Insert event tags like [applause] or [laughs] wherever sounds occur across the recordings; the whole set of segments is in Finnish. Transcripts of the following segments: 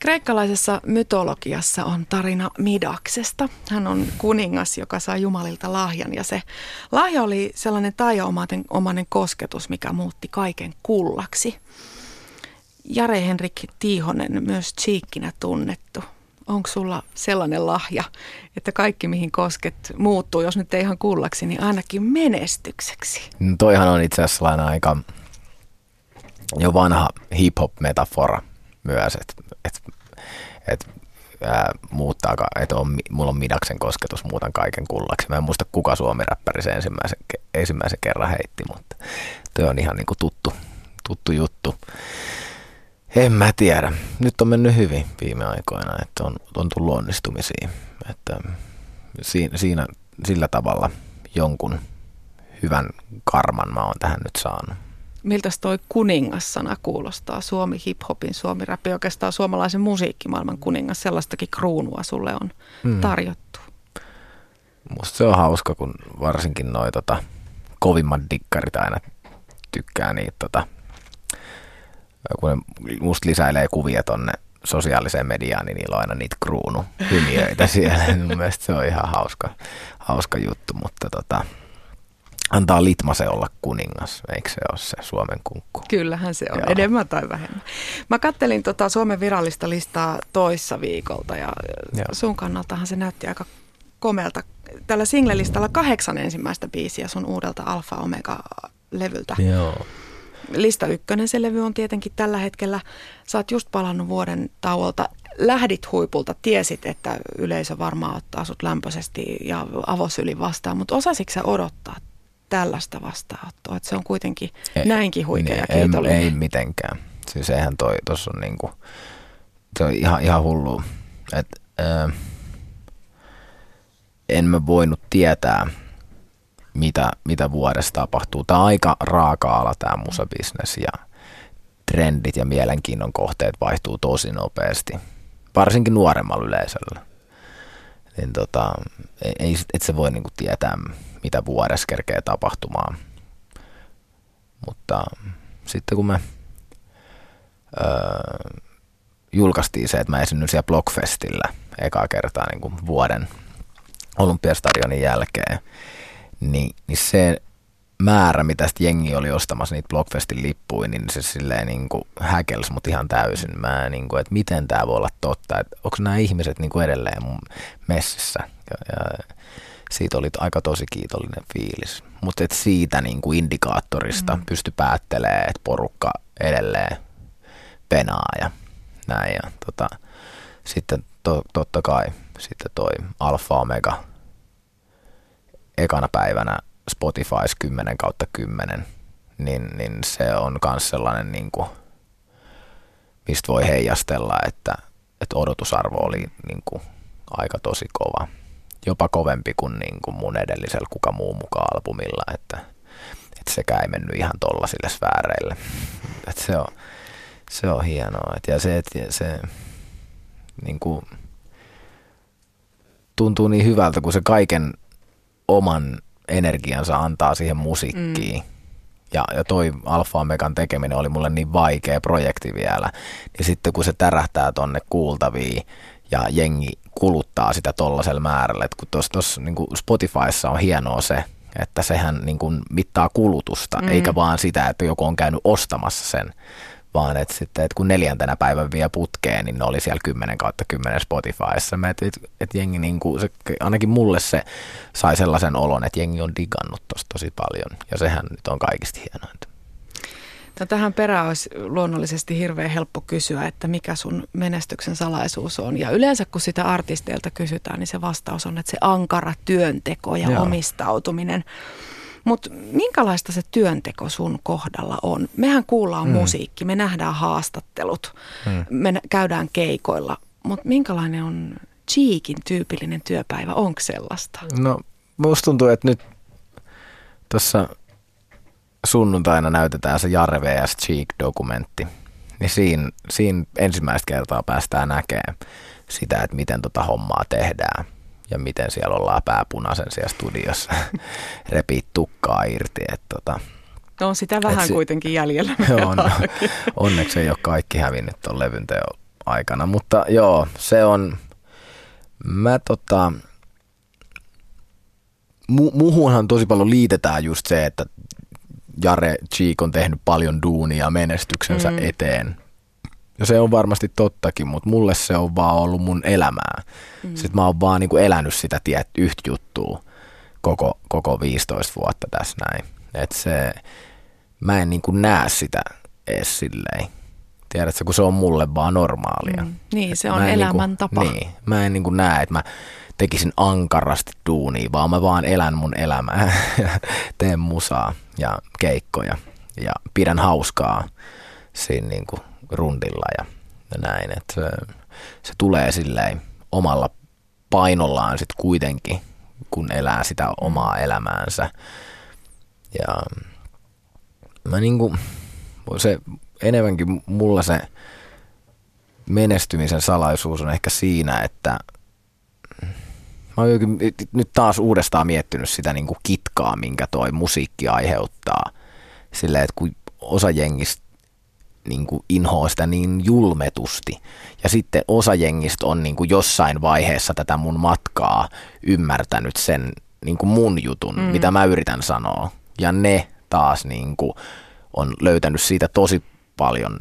Kreikkalaisessa mytologiassa on tarina Midaksesta. Hän on kuningas, joka saa Jumalilta lahjan ja se lahja oli sellainen taiaomainen kosketus, mikä muutti kaiken kullaksi. Jare Henrik Tiihonen, myös Cheekkinä tunnettu. Onko sulla sellainen lahja, että kaikki mihin kosket muuttuu, jos nyt ei ihan kullaksi, niin ainakin menestykseksi? No toihan on itse asiassa aika jo vanha hip-hop-metafora myös, että et, et, ää, muuttaako, että on, mulla on Midaksen kosketus, muutan kaiken kullaksi. Mä en muista kuka suomi-räppäri se ensimmäisen, ensimmäisen kerran heitti, mutta tuo on ihan niinku tuttu, tuttu juttu. En mä tiedä. Nyt on mennyt hyvin viime aikoina, että on, on tullut onnistumisia. Että siinä, siinä, sillä tavalla jonkun hyvän karman mä oon tähän nyt saanut. Miltä toi kuningassana kuulostaa? Suomi hiphopin, suomi räpi, oikeastaan suomalaisen musiikkimaailman kuningas. Sellaistakin kruunua sulle on hmm. tarjottu. Musta se on hauska, kun varsinkin noi tota, kovimmat dikkarit aina tykkää niitä tota, kun ne musta lisäilee kuvia tonne sosiaaliseen mediaan, niin niillä on aina niitä kruunu hymiöitä [laughs] siellä. Mun mielestä se on ihan hauska, hauska juttu, mutta tota, antaa Litmase olla kuningas, eikö se ole se Suomen kunkku? Kyllähän se on, Joo. enemmän tai vähemmän. Mä kattelin tota Suomen virallista listaa toissa viikolta ja Joo. sun kannaltahan se näytti aika komelta. Tällä singlelistalla kahdeksan ensimmäistä biisiä sun uudelta Alfa Omega-levyltä. Joo. Lista ykkönen se levy on tietenkin tällä hetkellä. Sä oot just palannut vuoden tauolta. Lähdit huipulta, tiesit, että yleisö varmaan ottaa sut lämpöisesti ja avosyli vastaan, mutta osasitko sä odottaa tällaista vastaanottoa? Että se on kuitenkin ei, näinkin huikea ja niin, kiitollinen. Ei, ei mitenkään. Siis eihän toi, tuossa on niinku, on ihan, ihan hullu. että äh, en mä voinut tietää, mitä, mitä vuodessa tapahtuu. Tämä on aika raaka-ala tämä musabisnes ja trendit ja mielenkiinnon kohteet vaihtuu tosi nopeasti, varsinkin nuoremmalla yleisöllä. Niin tota, ei, et se voi niinku tietää, mitä vuodessa kerkee tapahtumaan. Mutta sitten kun me öö, julkaistiin se, että mä esiinnyin siellä Blockfestillä ekaa kertaa niin kuin vuoden Olympiastadionin jälkeen, niin, niin se määrä, mitä sitten jengi oli ostamassa niitä Blockfestin lippuja, niin se silleen niin kuin häkelsi mut ihan täysin. Mä niin kuin, että miten tämä voi olla totta, että onko nämä ihmiset niin kuin edelleen mun messissä. Ja, ja siitä oli aika tosi kiitollinen fiilis. Mutta siitä niin kuin indikaattorista mm. pysty päättelemään, että porukka edelleen penaa ja näin. Ja tota, sitten to, totta kai sitten toi Alfa Omega ekana päivänä Spotifys 10 kautta 10, niin, niin se on myös sellainen, niin kuin, mistä voi heijastella, että, että odotusarvo oli niin kuin, aika tosi kova. Jopa kovempi kuin, niin kuin mun edellisellä kuka muu mukaan albumilla, että, että sekään ei mennyt ihan tollasille sfääreille. että se, on, se on hienoa. Et ja se, että se niin kuin, tuntuu niin hyvältä, kun se kaiken oman energiansa antaa siihen musiikkiin. Mm. Ja, ja toi Alfa Megan tekeminen oli mulle niin vaikea projekti vielä. Niin sitten kun se tärähtää tonne kuultaviin ja jengi kuluttaa sitä tollasella määrällä, että kun tuossa niin Spotifyssa on hienoa se, että sehän niin kuin mittaa kulutusta, mm. eikä vaan sitä, että joku on käynyt ostamassa sen, vaan että sitten, että kun neljäntenä päivän vie putkeen, niin ne oli siellä 10 kautta 10 Spotifyssa. Että et, et jengi niin kuin, se, ainakin mulle se sai sellaisen olon, että jengi on digannut tosta tosi paljon. Ja sehän nyt on kaikista hienointa. No tähän perään olisi luonnollisesti hirveän helppo kysyä, että mikä sun menestyksen salaisuus on. Ja yleensä kun sitä artisteilta kysytään, niin se vastaus on, että se ankara työnteko ja Joo. omistautuminen. Mutta minkälaista se työnteko sun kohdalla on? Mehän kuullaan mm. musiikki, me nähdään haastattelut, mm. me käydään keikoilla, mutta minkälainen on Cheekin tyypillinen työpäivä? Onko sellaista? No musta tuntuu, että nyt tuossa sunnuntaina näytetään se Jare vs. Cheek-dokumentti. Niin siinä, siinä ensimmäistä kertaa päästään näkemään sitä, että miten tota hommaa tehdään ja miten siellä ollaan pääpunaisen siellä studiossa [laughs] repii tukkaa irti. Et tota, no on sitä vähän se, kuitenkin jäljellä. [laughs] on, [laughs] onneksi ei ole kaikki hävinnyt tuon levyn aikana. Mutta joo, se on, mä tota, mu, muhunhan tosi paljon liitetään just se, että Jare Cheek on tehnyt paljon duunia menestyksensä mm. eteen. Ja se on varmasti tottakin, mutta mulle se on vaan ollut mun elämää. Mm. Sitten mä oon vaan niinku elänyt sitä tiet, yhtä juttua koko, koko 15 vuotta tässä näin. Et se, mä en niinku näe sitä edes silleen. Tiedätkö, kun se on mulle vaan normaalia. Mm. Niin, se on niinku- elämäntapa. Niinku, niin, mä en niinku näe, että mä tekisin ankarasti duunia, vaan mä vaan elän mun elämää teen musaa ja keikkoja ja pidän hauskaa siinä niinku rundilla ja, näin. Et se, se tulee silleen omalla painollaan sitten kuitenkin, kun elää sitä omaa elämäänsä. Ja mä niinku, se enemmänkin mulla se menestymisen salaisuus on ehkä siinä, että mä oon nyt taas uudestaan miettinyt sitä niin kuin kitkaa, minkä toi musiikki aiheuttaa. Silleen, että kun osa jengistä niin kuin inhoa sitä niin julmetusti. Ja sitten osa jengistä on niin kuin jossain vaiheessa tätä mun matkaa ymmärtänyt sen niin kuin mun jutun, mm. mitä mä yritän sanoa. Ja ne taas niin kuin on löytänyt siitä tosi paljon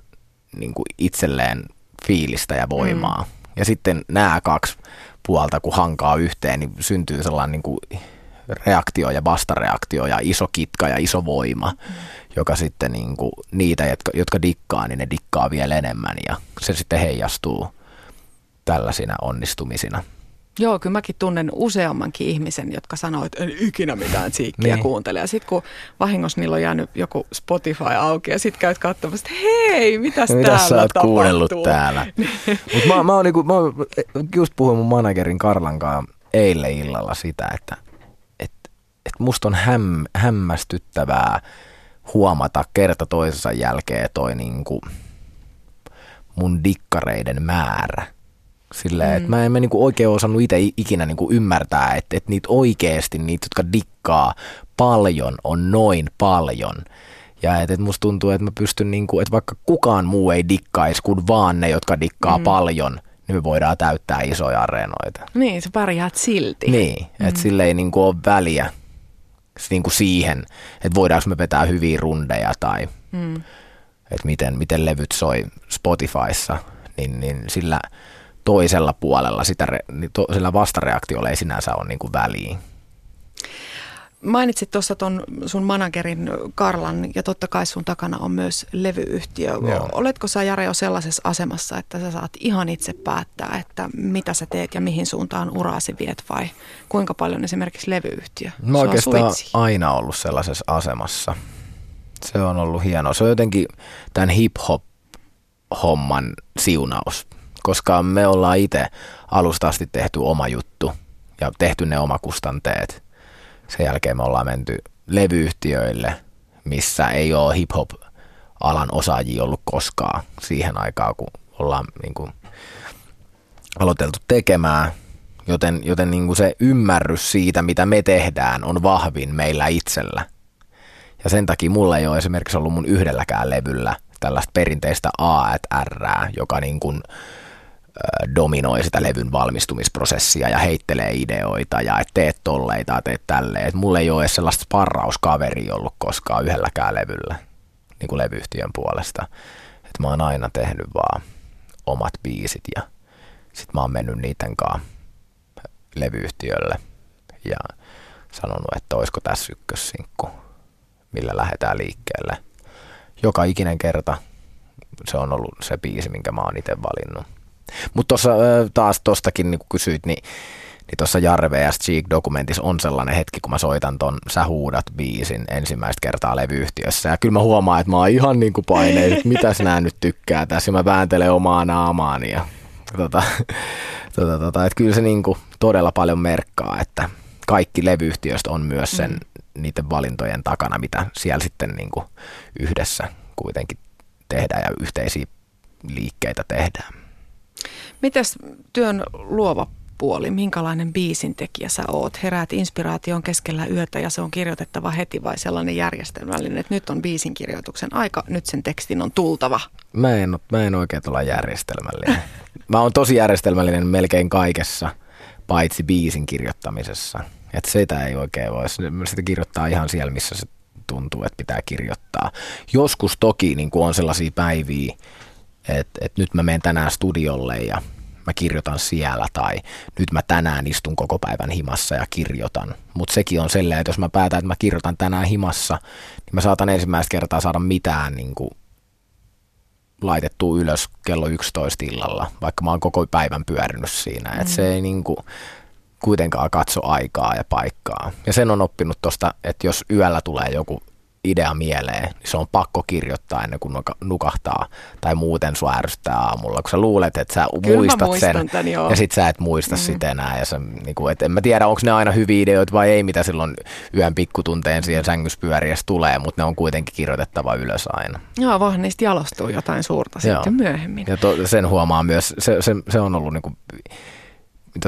niin kuin itselleen fiilistä ja voimaa. Mm. Ja sitten nämä kaksi puolta, kun hankaa yhteen, niin syntyy sellainen niin kuin reaktio ja vastareaktio ja iso kitka ja iso voima, mm. joka sitten niin kuin, niitä, jotka, jotka dikkaa, niin ne dikkaa vielä enemmän ja se sitten heijastuu tällaisina onnistumisina. Joo, kyllä mäkin tunnen useammankin ihmisen, jotka sanoo, että en ikinä mitään tsiikkiä niin. kuuntele. Ja sitten kun vahingossa niillä on jäänyt joku Spotify auki ja sitten käyt katsomassa, että hei, mitäs, mitäs täällä sä oot tapahtuu? kuunnellut täällä? [laughs] Mutta mä, mä, oon niinku, mä just puhuin mun managerin Karlan kanssa eilen illalla sitä, että et, et musta on häm, hämmästyttävää huomata kerta toisensa jälkeen toi niinku mun dikkareiden määrä – Silleen, mm. että mä en mä niinku oikein osannut itse ikinä niinku ymmärtää, että, että niitä oikeasti, niitä, jotka dikkaa paljon, on noin paljon. Ja että, että musta tuntuu, että mä pystyn, niinku, että vaikka kukaan muu ei dikkaisi kuin vaan ne, jotka dikkaa mm. paljon, niin me voidaan täyttää isoja areenoita. Niin, sä pärjäät silti. Niin, mm. että sille ei niinku ole väliä niinku siihen, että voidaanko me vetää hyviä rundeja tai mm. että miten, miten levyt soi Spotifyssa, niin, niin sillä – toisella puolella sitä, niin to, sillä vastareaktiolla ei sinänsä ole niin kuin väliin. Mainitsit tuossa ton sun managerin Karlan ja totta kai sun takana on myös levyyhtiö. Joo. Oletko sä Jare jo sellaisessa asemassa, että sä saat ihan itse päättää, että mitä sä teet ja mihin suuntaan uraasi viet vai kuinka paljon esimerkiksi levyyhtiö Mä oikeastaan suitsi? aina ollut sellaisessa asemassa. Se on ollut hienoa. Se on jotenkin tämän hip-hop homman siunaus koska me ollaan itse alusta asti tehty oma juttu ja tehty ne omakustanteet. Sen jälkeen me ollaan menty levyyhtiöille, missä ei ole hip-hop-alan osaajia ollut koskaan siihen aikaan, kun ollaan niin kuin, aloiteltu tekemään. Joten, joten niin kuin se ymmärrys siitä, mitä me tehdään, on vahvin meillä itsellä. Ja sen takia mulla ei ole esimerkiksi ollut mun yhdelläkään levyllä tällaista perinteistä A, R, joka niin kuin dominoi sitä levyn valmistumisprosessia ja heittelee ideoita ja et teet tolleita ja teet tälleen. Et mulla ei ole edes sellaista sparrauskaveri ollut koskaan yhdelläkään levyllä niin kuin levyyhtiön puolesta. Et mä oon aina tehnyt vaan omat biisit ja sit mä oon mennyt niiden kanssa levyyhtiölle ja sanonut, että olisiko tässä ykkössinkku, millä lähdetään liikkeelle. Joka ikinen kerta se on ollut se biisi, minkä mä oon itse valinnut mutta tuossa taas tuostakin niin kysyit, niin, niin tuossa Jarve vs. Cheek-dokumentissa on sellainen hetki, kun mä soitan ton Sä huudat biisin ensimmäistä kertaa levyyhtiössä. Ja kyllä mä huomaan, että mä oon ihan niin kuin painein, että mitäs nää nyt tykkää tässä. Ja mä vääntelen omaa naamaani. Ja, tota, tota, tota, että kyllä se niin kuin todella paljon merkkaa, että kaikki levyyhtiöistä on myös sen mm. niiden valintojen takana, mitä siellä sitten niin kuin yhdessä kuitenkin tehdään ja yhteisiä liikkeitä tehdään. Mites työn luova puoli, minkälainen biisin tekijä sä oot? Heräät inspiraation keskellä yötä ja se on kirjoitettava heti vai sellainen järjestelmällinen, että nyt on biisin kirjoituksen aika, nyt sen tekstin on tultava? Mä en, mä en oikein olla järjestelmällinen. mä oon tosi järjestelmällinen melkein kaikessa, paitsi biisin kirjoittamisessa. Että sitä ei oikein voi. Sitä kirjoittaa ihan siellä, missä se tuntuu, että pitää kirjoittaa. Joskus toki niin on sellaisia päiviä, että, että nyt mä menen tänään studiolle ja mä kirjoitan siellä tai nyt mä tänään istun koko päivän himassa ja kirjoitan. Mutta sekin on sellainen, että jos mä päätän, että mä kirjoitan tänään himassa, niin mä saatan ensimmäistä kertaa saada mitään niin kuin laitettua ylös kello 11 illalla, vaikka mä oon koko päivän pyörinyt siinä. Mm. Että se ei niin kuin kuitenkaan katso aikaa ja paikkaa. Ja sen on oppinut tuosta, että jos yöllä tulee joku idea mieleen, niin se on pakko kirjoittaa ennen kuin nukahtaa tai muuten sua ärsyttää aamulla, kun sä luulet, että sä Kyllä muistat sen tämän, ja sit sä et muista mm. sitä enää. Ja sä, niin kuin, et en mä tiedä, onko ne aina hyviä ideoita vai ei, mitä silloin yön pikkutunteen siihen sängyspyöriässä tulee, mutta ne on kuitenkin kirjoitettava ylös aina. Joo, vaan niistä jalostuu jotain suurta Joo. sitten myöhemmin. Ja to, sen huomaa myös, se, se, se on ollut niin kuin,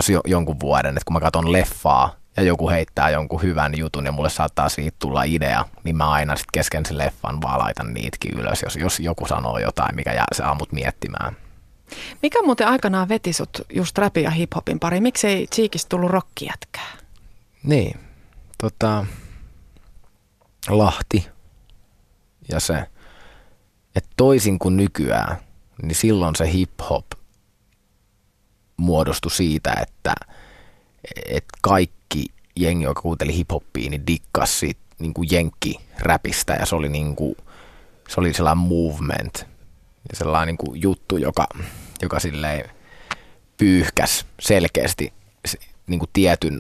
jo, jonkun vuoden, että kun mä katson leffaa, ja joku heittää jonkun hyvän jutun ja mulle saattaa siitä tulla idea, niin mä aina sitten kesken sen leffan vaan laitan niitäkin ylös, jos, jos joku sanoo jotain, mikä jää se aamut miettimään. Mikä muuten aikanaan veti sut just rapin ja hiphopin pari? Miksei Cheekistä tullut rockijätkää? Niin, tota, Lahti ja se, että toisin kuin nykyään, niin silloin se hip-hop muodostui siitä, että, että kaikki jengi, joka kuunteli hiphoppia, niin dikkasi siitä niin kuin jenkki-räpistä ja se oli, niin kuin, se oli sellainen movement ja sellainen niin kuin juttu, joka, joka silleen pyyhkäs selkeästi niin kuin tietyn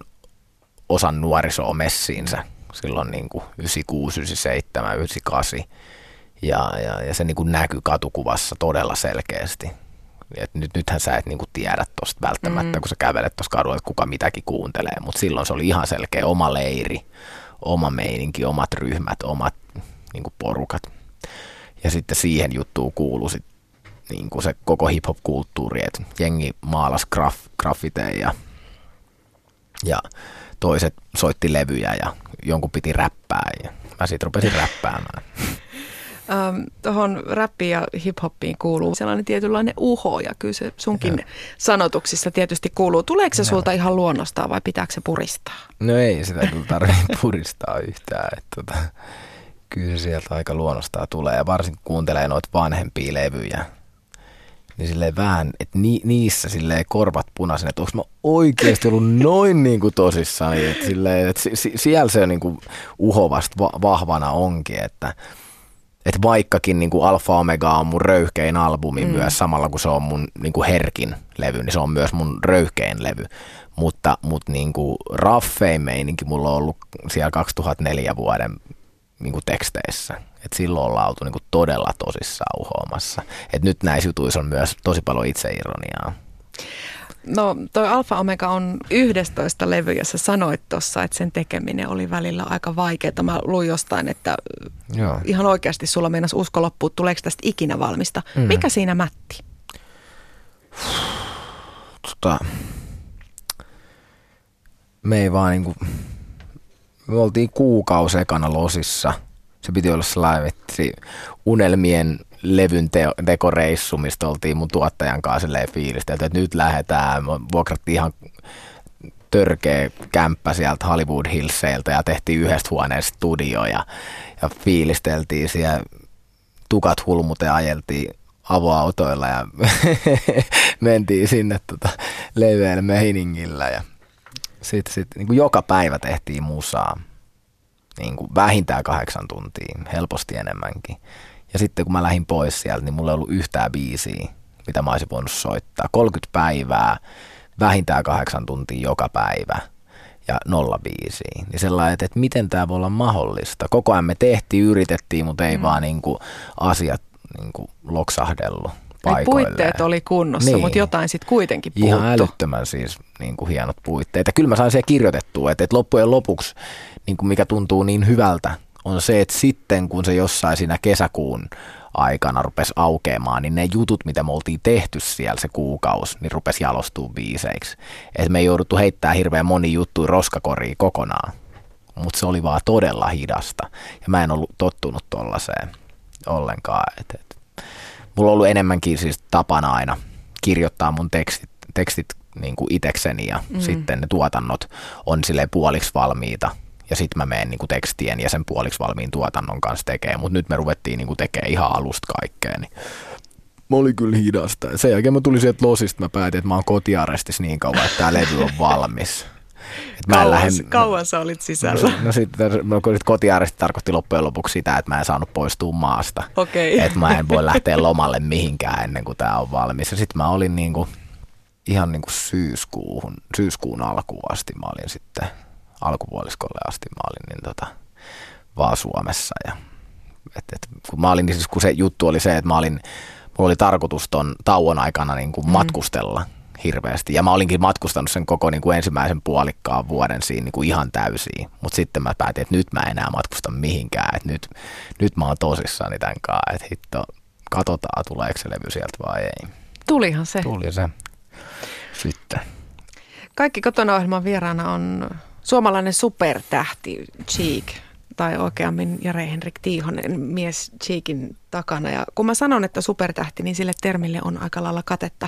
osan nuorisoa messiinsä silloin niin kuin 96, 97, 98 ja, ja, ja se niin kuin näkyi katukuvassa todella selkeästi. Et nyt, nythän sä et niinku tiedä tuosta välttämättä, mm. kun sä kävelet tuossa kadulla, että kuka mitäkin kuuntelee, mutta silloin se oli ihan selkeä oma leiri, oma meininki, omat ryhmät, omat niinku porukat. Ja sitten siihen juttuun kuului sit, niinku se koko hip-hop-kulttuuri, että jengi maalas graf, graffiteja ja, ja toiset soitti levyjä ja jonkun piti räppää ja mä siitä rupesin räppäämään. [laughs] ähm, tuohon räppiin ja hiphoppiin kuuluu sellainen tietynlainen uho ja kyllä se sunkin ja. sanotuksissa tietysti kuuluu. Tuleeko se sulta ihan luonnostaan vai pitääkö se puristaa? No ei sitä kyllä tarvitse [laughs] puristaa yhtään. Että tota, kyllä se sieltä aika luonnostaan tulee ja varsinkin kuuntelee noita vanhempia levyjä niin silleen vähän, että ni, niissä silleen korvat punaisen, että onko mä oikeasti ollut noin niin kuin tosissaan, että, silleen, että siellä se niin kuin uhovasta va, vahvana onkin, että että vaikkakin niin kuin Alfa Omega on mun röyhkein albumi mm. myös samalla kun se on mun niin kuin herkin levy, niin se on myös mun röyhkein levy. Mutta, mutta niin kuin raffein meininki mulla on ollut siellä 2004 vuoden niin kuin teksteissä. Et silloin ollaan oltu niin kuin todella tosissaan uhoamassa. Et nyt näissä jutuissa on myös tosi paljon itseironiaa. No toi Alfa Omega on 11 levy sä sanoit tuossa, että sen tekeminen oli välillä aika vaikeaa. Mä luin jostain, että Joo. ihan oikeasti sulla meinas usko loppuu, tuleeko tästä ikinä valmista. Mm. Mikä siinä mätti? Tota, me ei vaan niinku, me oltiin kuukausi ekana losissa. Se piti olla sellainen unelmien levyn teo, tekoreissu, mistä oltiin mun tuottajan kanssa fiilistelty, että nyt lähdetään. Vuokrattiin ihan törkeä kämppä sieltä Hollywood Hillseiltä ja tehtiin yhdestä huoneesta studio ja, ja fiilisteltiin siellä tukat hulmut ja ajeltiin avoautoilla ja [laughs] mentiin sinne tota, leveällä meiningillä ja sitten sit, niin kuin joka päivä tehtiin musaa. Niin kuin vähintään kahdeksan tuntia, helposti enemmänkin. Ja sitten kun mä lähdin pois sieltä, niin mulla ei ollut yhtään biisiä, mitä mä olisin voinut soittaa. 30 päivää, vähintään kahdeksan tuntia joka päivä ja nolla biisiä. Niin sellainen, että, että miten tämä voi olla mahdollista. Koko ajan me tehtiin, yritettiin, mutta ei mm. vaan niin kuin asiat niin kuin loksahdellut paikoilleen. puitteet oli kunnossa, niin. mutta jotain sitten kuitenkin puuttu. Ihan älyttömän siis niin kuin hienot puitteet. Ja kyllä mä sain siellä kirjoitettua, että, että loppujen lopuksi, niin kuin mikä tuntuu niin hyvältä, on se, että sitten kun se jossain siinä kesäkuun aikana rupesi aukeamaan, niin ne jutut, mitä me oltiin tehty siellä se kuukausi, niin rupesi jalostua biiseiksi. Et me ei jouduttu heittää hirveän moni juttu roskakoriin kokonaan, mutta se oli vaan todella hidasta. Ja mä en ollut tottunut tollaiseen ollenkaan. Et, et. Mulla on ollut enemmänkin siis tapana aina kirjoittaa mun tekstit, tekstit niin kuin itekseni ja mm. sitten ne tuotannot on sille puoliksi valmiita ja sitten mä menen niinku tekstien ja sen puoliksi valmiin tuotannon kanssa tekemään, mutta nyt me ruvettiin niinku tekemään ihan alusta kaikkea, niin mä olin kyllä hidasta. Sen jälkeen mä tulin sieltä losista, mä päätin, että mä oon kotiarestissa niin kauan, että tämä levy on valmis. Et mä kauan, lähden, kauan sä olit sisällä? No, no sitten no, kotiaresti tarkoitti loppujen lopuksi sitä, että mä en saanut poistua maasta. Okay. Että mä en voi lähteä lomalle mihinkään ennen kuin tämä on valmis. Ja sitten mä olin niinku, ihan niinku syyskuuhun, syyskuun alkuun asti mä olin sitten alkupuoliskolle asti mä olin niin tota, vaan Suomessa. Ja, et, et, kun, mä olin, niin siis, kun se juttu oli se, että mä olin, mulla oli tarkoitus ton tauon aikana niin kuin mm. matkustella hirveästi. Ja mä olinkin matkustanut sen koko niin kuin ensimmäisen puolikkaan vuoden siinä niin kuin ihan täysiin. Mutta sitten mä päätin, että nyt mä enää matkusta mihinkään. Että nyt, nyt mä oon tosissani tämän kanssa. Että hitto, katsotaan tuleeko se levy sieltä vai ei. Tulihan se. Tuli se. Sitten. Kaikki kotona ohjelman vieraana on suomalainen supertähti Cheek, tai oikeammin Jare Henrik Tiihonen, mies Cheekin takana. Ja kun mä sanon, että supertähti, niin sille termille on aika lailla katetta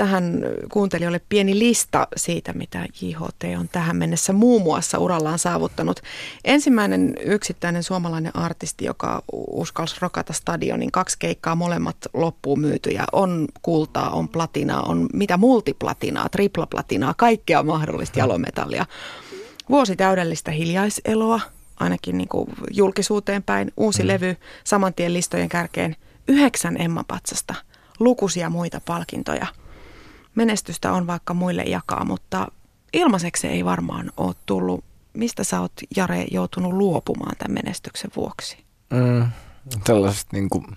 tähän kuuntelijoille pieni lista siitä, mitä JHT on tähän mennessä muun muassa urallaan saavuttanut. Ensimmäinen yksittäinen suomalainen artisti, joka uskalsi rokata stadionin, kaksi keikkaa molemmat loppuun myytyjä. On kultaa, on platinaa, on mitä multiplatinaa, triplaplatinaa, kaikkea mahdollista jalometallia. Vuosi täydellistä hiljaiseloa, ainakin niin kuin julkisuuteen päin. Uusi mm. levy, saman tien listojen kärkeen. Yhdeksän Emma-patsasta, lukuisia muita palkintoja – menestystä on vaikka muille jakaa, mutta ilmaiseksi ei varmaan ole tullut. Mistä sä oot, Jare, joutunut luopumaan tämän menestyksen vuoksi? Mm, tällaisesta niin kuin,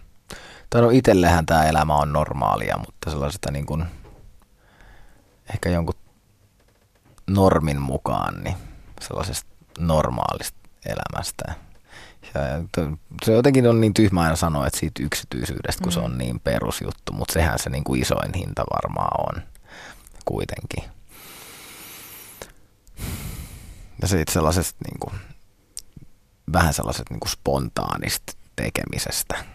tai no itsellehän tämä elämä on normaalia, mutta sellaisesta niin kuin, ehkä jonkun normin mukaan, niin sellaisesta normaalista elämästä. Ja se jotenkin on niin tyhmä aina sanoa, että siitä yksityisyydestä, kun mm. se on niin perusjuttu, mutta sehän se niin kuin isoin hinta varmaan on kuitenkin. Ja sitten sellaisesta niin kuin, vähän sellaisesta niin kuin spontaanista tekemisestä.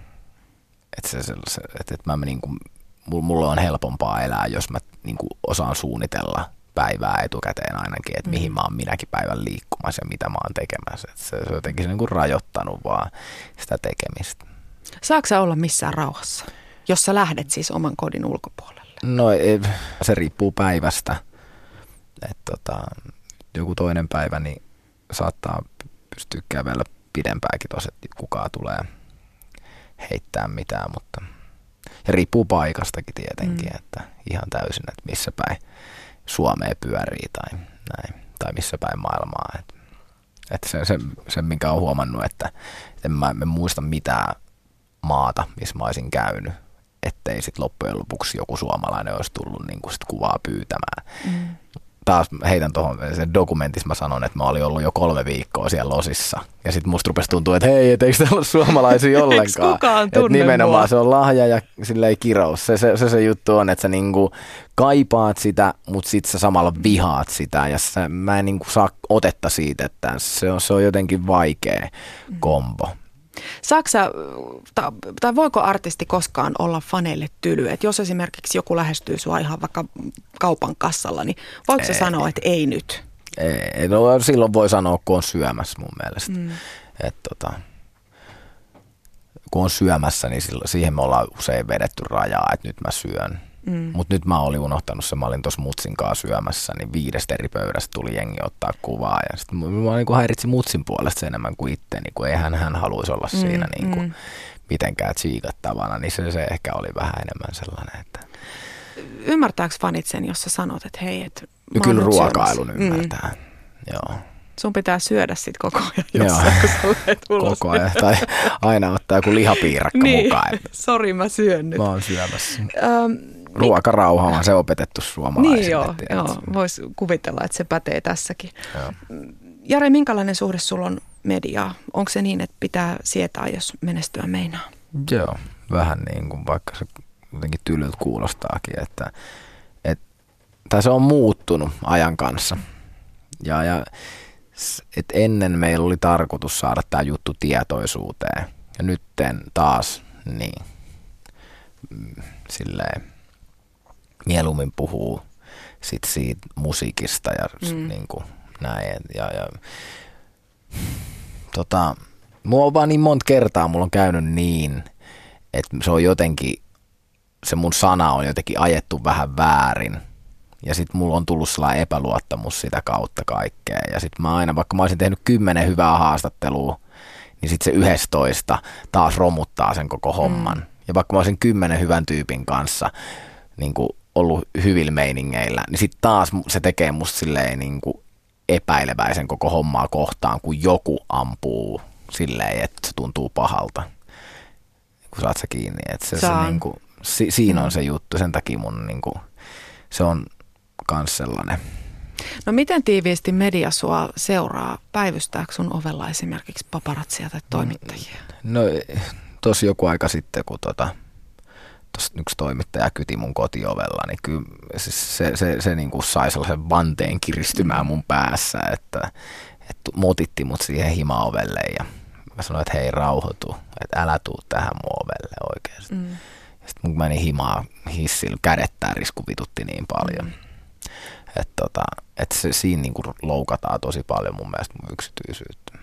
Että se, se, että, että mä niin kuin, mulle on helpompaa elää, jos mä niin kuin osaan suunnitella päivää etukäteen ainakin, että mihin mm. mä oon minäkin päivän liikkumassa ja mitä mä oon tekemässä. Että se, se jotenkin se niin kuin rajoittanut vaan sitä tekemistä. Saatko olla missään rauhassa, jos sä lähdet siis oman kodin ulkopuolelle? No se riippuu päivästä. Et tota, joku toinen päivä niin saattaa pystyä kävellä pidempääkin tuossa, että kukaan tulee heittää mitään, mutta ja riippuu paikastakin tietenkin, mm. että ihan täysin, että missä päin Suomea pyörii tai näin, tai missä päin maailmaa. Et, et se, se, se, minkä on huomannut, että en mä en muista mitään maata, missä mä olisin käynyt, ettei sitten loppujen lopuksi joku suomalainen olisi tullut niin sit kuvaa pyytämään. Mm. Taas heitän tuohon sen dokumentissa, mä sanon, että mä olin ollut jo kolme viikkoa siellä losissa. Ja sitten musta rupesi tuntua, että hei, et eikö täällä ole suomalaisia [laughs] ollenkaan. kukaan tunne et nimenomaan mua? se on lahja ja silleen kirous. Se se, se, se juttu on, että sä niinku kaipaat sitä, mutta sitten sä samalla vihaat sitä. Ja sä, mä en niinku saa otetta siitä, että se on, se on jotenkin vaikea mm. kombo. Saksa, tai voiko artisti koskaan olla faneille tyly? Et jos esimerkiksi joku lähestyy sua ihan vaikka kaupan kassalla, niin voiko se sanoa, että ei nyt? Ei, no silloin voi sanoa, kun on syömässä mun mielestä. Mm. Et, tota, kun on syömässä, niin silloin, siihen me ollaan usein vedetty rajaa, että nyt mä syön. Mm. Mutta nyt mä olin unohtanut sen, mä olin tuossa Mutsin kanssa syömässä, niin viidestä eri pöydästä tuli jengi ottaa kuvaa. Ja sitten mä niin häiritsi Mutsin puolesta enemmän kuin itse, niin kuin eihän hän haluaisi olla mm, siinä niin kuin mm. mitenkään tsiikattavana, niin se, se ehkä oli vähän enemmän sellainen, että... Ymmärtääkö fanit sen, jos sä sanot, että hei, että no, Kyllä ruokailun syömässä. ymmärtää, mm. joo. Sun pitää syödä sit koko ajan kun sä [laughs] ulos. Koko ajan, tai aina ottaa joku lihapiirakka niin. mukaan. [laughs] Sori, mä syön nyt. Mä oon syömässä. Ruokarauha on se opetettu suomalaisille. Niin joo, joo. voisi kuvitella, että se pätee tässäkin. Joo. Jare, minkälainen suhde sulla on mediaa? Onko se niin, että pitää sietää, jos menestyä meinaa? Joo, vähän niin kuin vaikka se jotenkin tylyltä kuulostaakin, että et, tai se on muuttunut ajan kanssa. Ja, ja et ennen meillä oli tarkoitus saada tämä juttu tietoisuuteen ja nytten taas niin mm, silleen mieluummin puhuu sit siitä musiikista ja mm. niin kuin näin. Ja, ja, tota, mua on vaan niin monta kertaa mulla on käynyt niin, että se on jotenkin, se mun sana on jotenkin ajettu vähän väärin. Ja sitten mulla on tullut sellainen epäluottamus sitä kautta kaikkea. Ja sitten mä aina, vaikka mä olisin tehnyt kymmenen hyvää haastattelua, niin sitten se yhdestoista taas romuttaa sen koko homman. Mm. Ja vaikka mä olisin kymmenen hyvän tyypin kanssa niin kuin ollut hyvillä meiningeillä, niin sitten taas se tekee musta silleen niin kuin epäileväisen koko hommaa kohtaan, kun joku ampuu silleen, että se tuntuu pahalta. Kun saat sä kiinni. Että se, se niin kuin, si, siinä on se juttu. Sen takia mun niin kuin, se on kans sellainen. No miten tiiviisti media sua seuraa? Päivystääkö sun ovella esimerkiksi paparatsia tai toimittajia? No tosi joku aika sitten, kun tota, yksi toimittaja kyti mun kotiovella, niin kyllä se, se, se, se niin kuin sai sellaisen vanteen kiristymään mun päässä, että, että motitti mut siihen himaovelle ja mä sanoin, että hei rauhoitu, että älä tuu tähän mun ovelle oikeasti. Mm. Sitten mun meni himaa hissillä, kädet risku vitutti niin paljon. Mm. Että tota, et se, siinä niin kuin loukataan tosi paljon mun mielestä mun yksityisyyttä.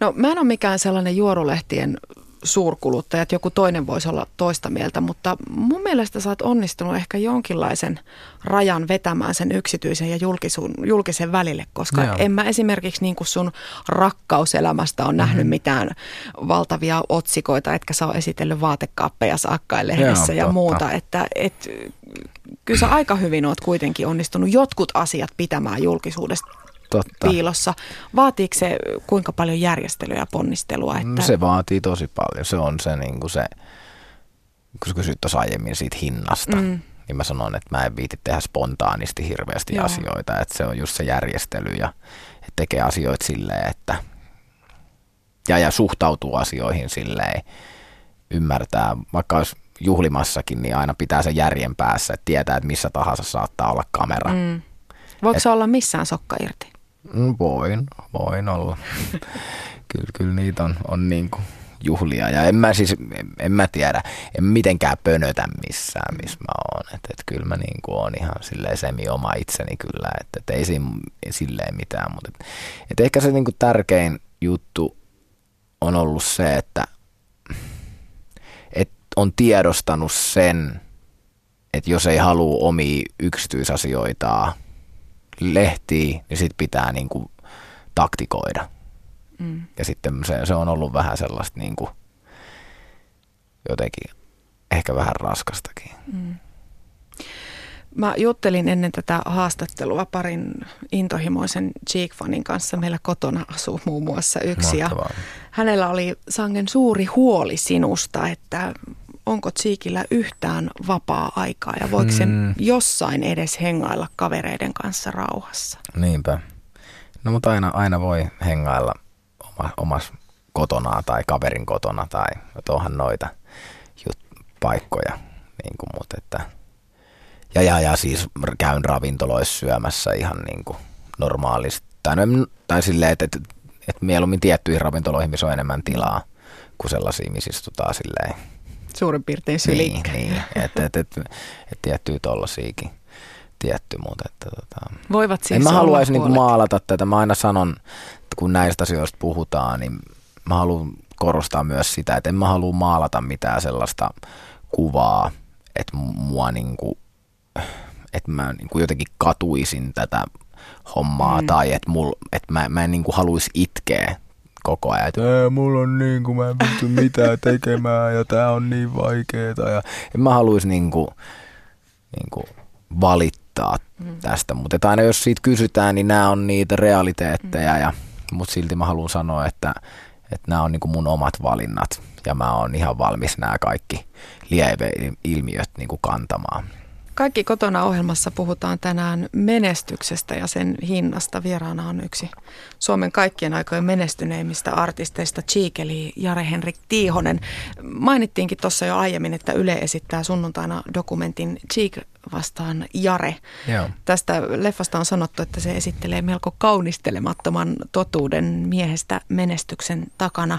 No mä en ole mikään sellainen juorulehtien suurkuluttajat, joku toinen voisi olla toista mieltä, mutta mun mielestä sä oot onnistunut ehkä jonkinlaisen rajan vetämään sen yksityisen ja julkisun, julkisen välille, koska Joo. en mä esimerkiksi niin kuin sun rakkauselämästä on nähnyt mm-hmm. mitään valtavia otsikoita, etkä sä ole esitellyt vaatekaappeja saakkain-lehdessä ja totta. muuta, että et, kyllä sä aika hyvin oot kuitenkin onnistunut jotkut asiat pitämään julkisuudesta Totta. piilossa. Vaatiiko se kuinka paljon järjestelyä ja ponnistelua? Mm, että... Se vaatii tosi paljon. Se on se, niin kuin se kun kysyt tuossa aiemmin siitä hinnasta, mm. niin mä sanon, että mä en viiti tehdä spontaanisti hirveästi Joo. asioita. Että se on just se järjestely ja että tekee asioita silleen, että ja, ja suhtautuu asioihin silleen, ymmärtää, vaikka olisi juhlimassakin, niin aina pitää sen järjen päässä, että tietää, että missä tahansa saattaa olla kamera. Mm. Voiko Et, se olla missään sokka irti? Mm, voin, voin olla. [laughs] kyllä, kyllä niitä on, on niin kuin juhlia. Ja en mä siis, en, en mä tiedä, en mitenkään pönötä missään, missä mä oon. Että et kyllä mä niin kuin oon ihan silleen semi oma itseni kyllä, että et ei siinä silleen mitään. Mutta et, et ehkä se niin kuin tärkein juttu on ollut se, että et on tiedostanut sen, että jos ei halua omia yksityisasioitaan lehtiä, niin sit pitää niin kuin taktikoida. Mm. Ja sitten se, se on ollut vähän sellaista niin kuin jotenkin ehkä vähän raskastakin. Mm. Mä juttelin ennen tätä haastattelua parin intohimoisen Cheek-fanin kanssa. Meillä kotona asuu muun muassa yksi. Ja hänellä oli sangen suuri huoli sinusta, että onko Tsiikillä yhtään vapaa-aikaa ja voiko se hmm. jossain edes hengailla kavereiden kanssa rauhassa? Niinpä. No mutta aina, aina voi hengailla oma, omassa kotona tai kaverin kotona tai onhan noita jut, paikkoja. Niin kuin, mutta että, ja, ja, ja siis käyn ravintoloissa syömässä ihan niin kuin normaalisti. Tai, no, tai silleen, että, että, että mieluummin tiettyihin ravintoloihin, missä on enemmän tilaa kuin sellaisiin, missä istutaan silleen suurin piirtein sylikkä. Niin, niin. että et, et, et, et tiettyy tollasiikin tietty, mutta että tota, Voivat siis en mä haluaisi niinku maalata tätä. Mä aina sanon, että kun näistä asioista puhutaan, niin mä haluan korostaa myös sitä, että en mä halua maalata mitään sellaista kuvaa, että mua niinku, että mä niinku jotenkin katuisin tätä hommaa mm. tai että, mul, että mä, mä en niinku haluaisi itkeä koko ajan, että mulla on niin kuin mä en pysty mitään tekemään ja tää on niin vaikeeta. Ja en mä haluaisi niin kuin, niin kuin valittaa mm. tästä, mutta aina jos siitä kysytään, niin nämä on niitä realiteetteja, mm. ja, mutta silti mä haluan sanoa, että, että nämä on niin kuin mun omat valinnat ja mä oon ihan valmis nämä kaikki lieveilmiöt niin kuin kantamaan. Kaikki kotona ohjelmassa puhutaan tänään menestyksestä ja sen hinnasta. Vieraana on yksi Suomen kaikkien aikojen menestyneimmistä artisteista, Cheek, eli Jare-Henrik Tiihonen. Mainittiinkin tuossa jo aiemmin, että Yle esittää sunnuntaina dokumentin Cheek vastaan Jare. Joo. Tästä leffasta on sanottu, että se esittelee melko kaunistelemattoman totuuden miehestä menestyksen takana.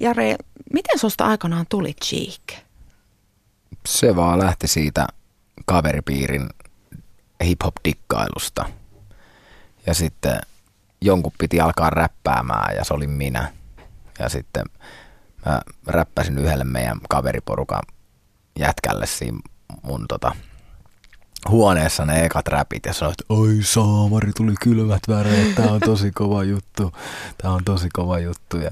Jare, miten susta aikanaan tuli Cheek? Se vaan lähti siitä kaveripiirin hip-hop-dikkailusta. Ja sitten jonkun piti alkaa räppäämään ja se oli minä. Ja sitten mä räppäsin yhdelle meidän kaveriporukan jätkälle siinä mun tota, huoneessa ne ekat räpit ja sanoin, että oi saamari, tuli kylmät väreet, tää on tosi kova juttu, tää on tosi kova juttu. Ja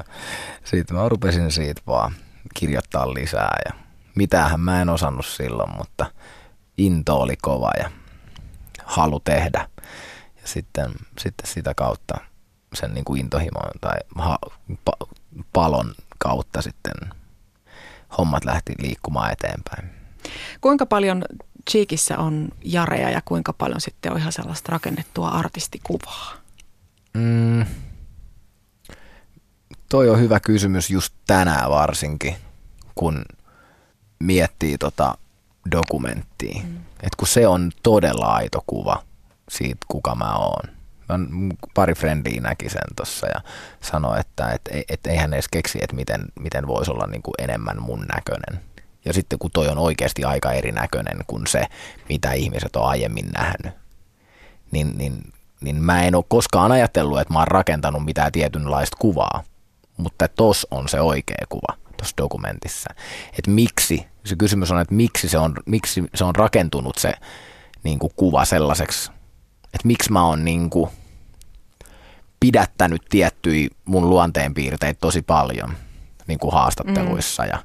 sitten mä rupesin siitä vaan kirjoittaa lisää ja mitähän mä en osannut silloin, mutta into oli kova ja halu tehdä. Ja sitten, sitten sitä kautta sen niin kuin intohimon tai ha, pa, palon kautta sitten hommat lähti liikkumaan eteenpäin. Kuinka paljon Cheekissä on jareja ja kuinka paljon sitten on ihan sellaista rakennettua artistikuvaa? Mm, toi on hyvä kysymys just tänään varsinkin, kun miettii tota dokumenttia. Mm. Et kun se on todella aito kuva siitä, kuka mä oon. Pari frendiä näki sen tuossa ja sanoi, että et, et eihän edes keksi, että miten, miten voisi olla niinku enemmän mun näköinen. Ja sitten kun toi on oikeasti aika erinäköinen kuin se, mitä ihmiset on aiemmin nähnyt, niin, niin, niin mä en ole koskaan ajatellut, että mä oon rakentanut mitään tietynlaista kuvaa. Mutta tos on se oikea kuva tuossa dokumentissa. Että miksi, se kysymys on, että miksi se on, miksi se on rakentunut se niin kuin kuva sellaiseksi, että miksi mä oon niin kuin pidättänyt tiettyjä mun luonteenpiirteitä tosi paljon niin kuin haastatteluissa mm. ja,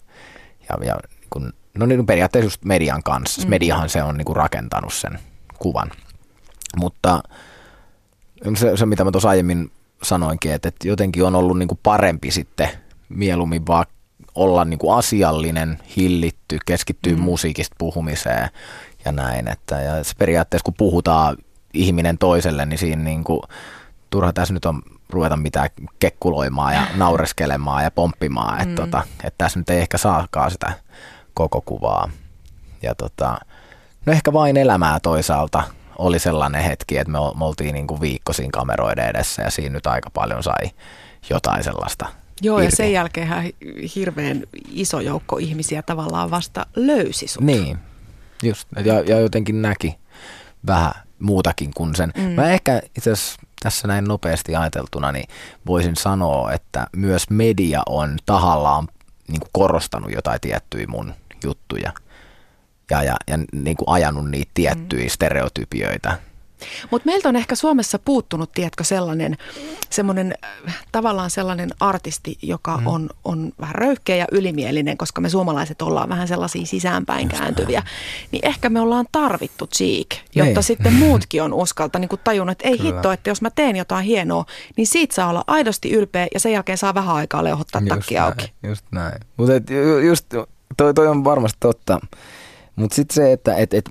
ja, ja niin kuin, no niin periaatteessa just median kanssa. Mm. Mediahan se on niin kuin rakentanut sen kuvan. Mutta se, se mitä mä tuossa aiemmin sanoinkin, että, että jotenkin on ollut niin kuin parempi sitten mieluummin vaan olla niin kuin asiallinen, hillitty, keskittyy mm. musiikista puhumiseen ja näin. Että, ja se periaatteessa kun puhutaan ihminen toiselle, niin siinä niin kuin, turha tässä nyt on ruveta mitään kekkuloimaan ja [laughs] naureskelemaan ja pomppimaan, että, mm. tota, että tässä nyt ei ehkä saakaan sitä koko kuvaa. Ja tota, no ehkä vain elämää toisaalta oli sellainen hetki, että me, me oltiin niin kuin viikko siinä kameroiden edessä ja siinä nyt aika paljon sai jotain sellaista Joo, irti. ja sen jälkeen hirveän iso joukko ihmisiä tavallaan vasta löysi sut. Niin, just. Ja, ja jotenkin näki vähän muutakin kuin sen. Mm. Mä ehkä itse asiassa tässä näin nopeasti ajateltuna, niin voisin sanoa, että myös media on tahallaan niin kuin korostanut jotain tiettyjä mun juttuja ja, ja, ja niin kuin ajanut niitä tiettyjä mm. stereotypioita mutta meiltä on ehkä Suomessa puuttunut, tiedätkö, sellainen, semmoinen, äh, tavallaan sellainen artisti, joka mm. on, on vähän röyhkeä ja ylimielinen, koska me suomalaiset ollaan vähän sellaisia sisäänpäin Just kääntyviä. Näin. Niin ehkä me ollaan tarvittu Cheek, jotta niin. sitten [laughs] muutkin on uskalta niin tajunnut, että ei Kyllä. hitto, että jos mä teen jotain hienoa, niin siitä saa olla aidosti ylpeä ja sen jälkeen saa vähän aikaa leuhottaa takki auki. Just näin. Mutta just toi, toi on varmasti totta. Mutta sitten se, että et, et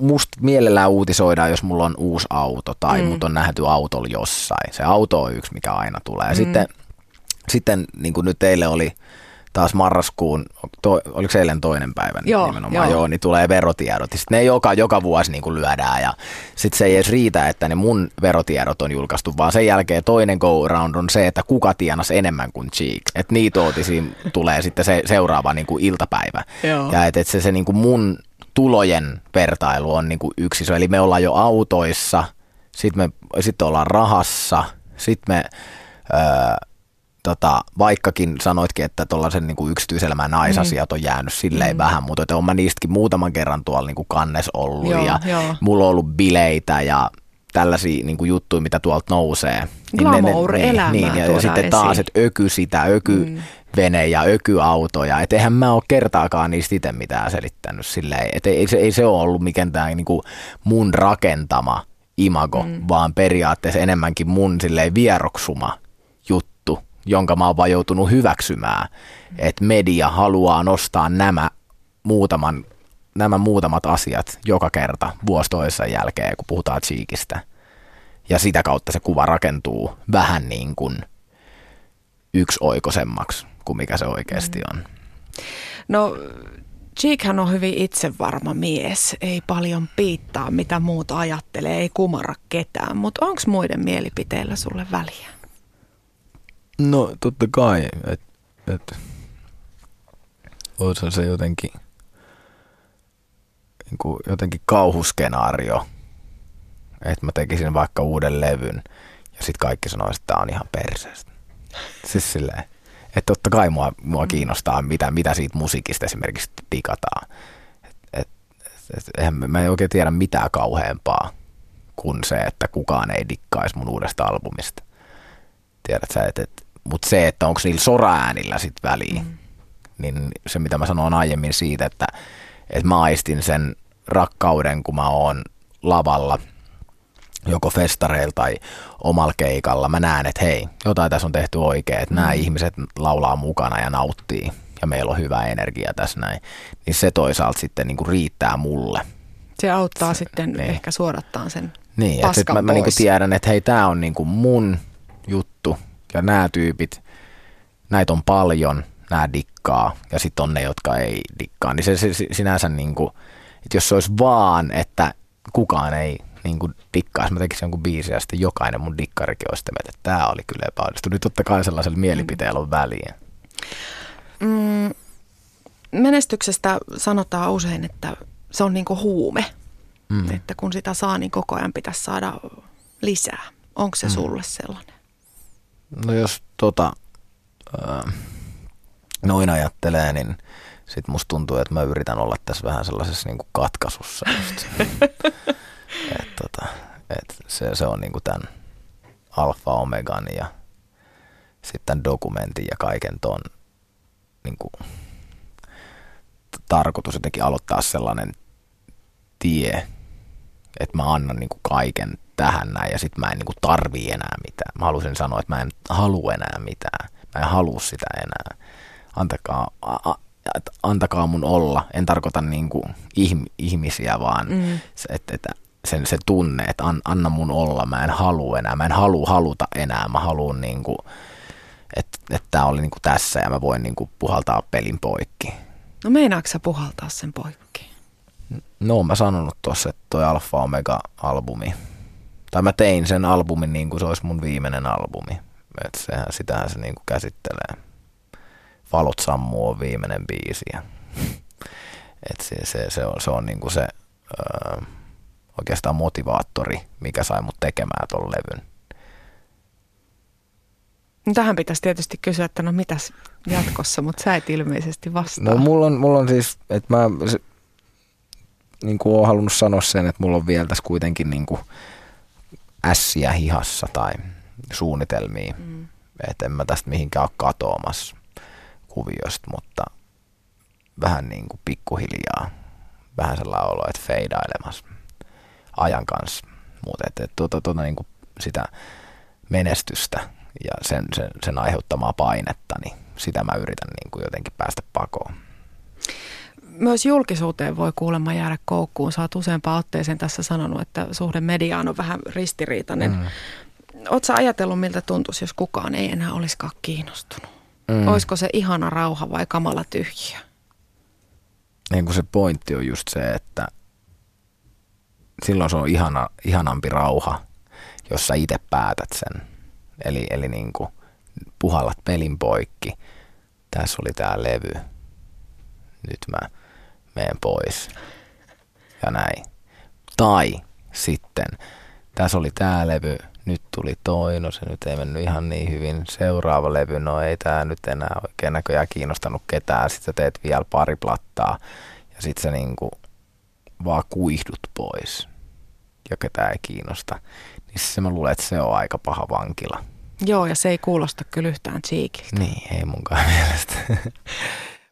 musta mielellään uutisoidaan, jos mulla on uusi auto tai mm. mut on nähty autolla jossain. Se auto on yksi, mikä aina tulee. Mm. Sitten, sitten niin kuin nyt teille oli taas marraskuun, to, oliko se eilen toinen päivä joo, nimenomaan, joo. joo, niin tulee verotiedot. Sitten ne joka, joka vuosi niin kuin lyödään ja sitten se ei edes riitä, että ne mun verotiedot on julkaistu, vaan sen jälkeen toinen go round on se, että kuka tienasi enemmän kuin Cheek. Että niitä ootisiin tulee sitten se seuraava niin kuin iltapäivä. Joo. Ja että et se, se niin kuin mun tulojen vertailu on niin kuin yksi iso. Eli me ollaan jo autoissa, sitten me sit ollaan rahassa, sitten me öö, tota, vaikkakin sanoitkin, että tuollaisen niin kuin yksityiselämän naisasiat on jäänyt silleen mm. vähän, mutta että olen mä niistäkin muutaman kerran tuolla niin kuin kannes ollut joo, ja joo. mulla on ollut bileitä ja tällaisia niin kuin juttuja, mitä tuolta nousee. Glamour-elämää niin, niin, ja, ja sitten taas, että öky sitä, öky mm. Vene ja ökyautoja. Että eihän mä ole kertaakaan niistä itse mitään selittänyt silleen. Että ei, ei, se, ei se ole ollut mikään niin kuin mun rakentama imago, mm. vaan periaatteessa enemmänkin mun silleen vieroksuma juttu, jonka mä oon vaan joutunut hyväksymään. Mm. Että media haluaa nostaa nämä muutaman nämä muutamat asiat joka kerta vuosi toisessa jälkeen, kun puhutaan Cheekistä. Ja sitä kautta se kuva rakentuu vähän niin kuin yksi oikosemmaksi kuin mikä se oikeasti on. No Cheekhän on hyvin itsevarma mies, ei paljon piittaa mitä muut ajattelee, ei kumara ketään, mutta onko muiden mielipiteillä sulle väliä? No totta kai, että et, olisi se jotenkin, niin kuin jotenkin kauhuskenaario, että mä tekisin vaikka uuden levyn ja sitten kaikki sanoisivat, että tämä on ihan perseestä. Siis silleen, että totta kai mua, mua mm. kiinnostaa, mitä, mitä siitä musiikista esimerkiksi digataan. Et, et, et, eihän, mä en oikein tiedä mitään kauheampaa kuin se, että kukaan ei dikkaisi mun uudesta albumista. Tiedät sä, et, et, mutta se, että onko niillä soraäänillä sitten väliä, mm. niin se mitä mä sanoin aiemmin siitä, että, että mä aistin sen rakkauden, kun mä oon lavalla – joko festareilla tai omalla keikalla, mä näen, että hei, jotain tässä on tehty oikein, että mm. nämä ihmiset laulaa mukana ja nauttii ja meillä on hyvä energia tässä näin, niin se toisaalta sitten niin kuin riittää mulle. Se auttaa se, sitten niin. ehkä suorattaan sen Niin, että sit mä, mä niin kuin tiedän, että hei, tämä on niin kuin mun juttu ja nämä tyypit, näitä on paljon, nämä dikkaa ja sitten on ne, jotka ei dikkaa, niin se, se sinänsä niin kuin, että jos se olisi vaan, että kukaan ei niin kuin dikkaisi, mä tekisin jonkun biisin ja sitten jokainen mun dikkarikin olisi että tämä oli kyllä epäonnistunut. Nyt totta kai sellaisella mielipiteellä on väliä. Mm, menestyksestä sanotaan usein, että se on niin kuin huume. Mm. Että kun sitä saa, niin koko ajan pitäisi saada lisää. Onko se mm. sulle sellainen? No jos tota, äh, noin ajattelee, niin sitten musta tuntuu, että mä yritän olla tässä vähän sellaisessa niin kuin katkaisussa. [laughs] et, tota, et se, se on niinku tämän alfa omegan ja sitten dokumentin ja kaiken ton niinku, tarkoitus jotenkin aloittaa sellainen tie, että mä annan niinku kaiken tähän näin ja sitten mä en niinku tarvii enää mitään. Mä halusin sanoa, että mä en halua enää mitään. Mä en halua sitä enää. Antakaa, a, a, antakaa mun olla. En tarkoita niinku ihmisiä, vaan mm. se, että, että sen, se tunne, että an, anna mun olla, mä en halua enää, mä en halua haluta enää, mä haluan niinku, että et tämä oli niinku tässä ja mä voin niinku puhaltaa pelin poikki. No meinaatko sä puhaltaa sen poikki? No mä sanonut tuossa, että toi Alfa Omega-albumi, tai mä tein sen albumin niin kuin se olisi mun viimeinen albumi. Että sehän, sitähän se niin kuin käsittelee. Valot sammuu on viimeinen biisi. [laughs] Et se, se, se, on, se on niin kuin se, öö, oikeastaan motivaattori, mikä sai mut tekemään ton levyn. No tähän pitäisi tietysti kysyä, että no mitäs jatkossa, mutta sä et ilmeisesti vastaa. No mulla on, mulla on siis, että mä se, niin kuin oon halunnut sanoa sen, että mulla on vielä tässä kuitenkin niin kuin ässiä hihassa tai suunnitelmia. Mm. Että en mä tästä mihinkään ole katoamassa kuviosta, mutta vähän niin kuin pikkuhiljaa. Vähän sellainen olo, että feidailemassa ajan kanssa. Mutta että, että tuota, tuota, niin kuin sitä menestystä ja sen, sen, sen aiheuttamaa painetta, niin sitä mä yritän niin kuin jotenkin päästä pakoon. Myös julkisuuteen voi kuulemma jäädä koukkuun. Sä oot useampaan otteeseen tässä sanonut, että suhde mediaan on vähän ristiriitainen. Mm. Oletko ajatellut, miltä tuntuisi, jos kukaan ei enää olisikaan kiinnostunut? Mm. Olisiko se ihana rauha vai kamala tyhjiö? Niin kuin se pointti on just se, että silloin se on ihana, ihanampi rauha, jos sä itse päätät sen. Eli, eli niin kuin puhallat pelin poikki. Tässä oli tää levy. Nyt mä menen pois. Ja näin. Tai sitten, tässä oli tää levy, nyt tuli toi, no se nyt ei mennyt ihan niin hyvin. Seuraava levy, no ei tää nyt enää oikein näköjään kiinnostanut ketään. Sitten sä teet vielä pari plattaa ja sitten sä niinku vaan kuihdut pois ja ketä ei kiinnosta, niin se mä luulen, että se on aika paha vankila. Joo, ja se ei kuulosta kyllä yhtään cheekiltä. Niin, ei munkaan [laughs] mielestä.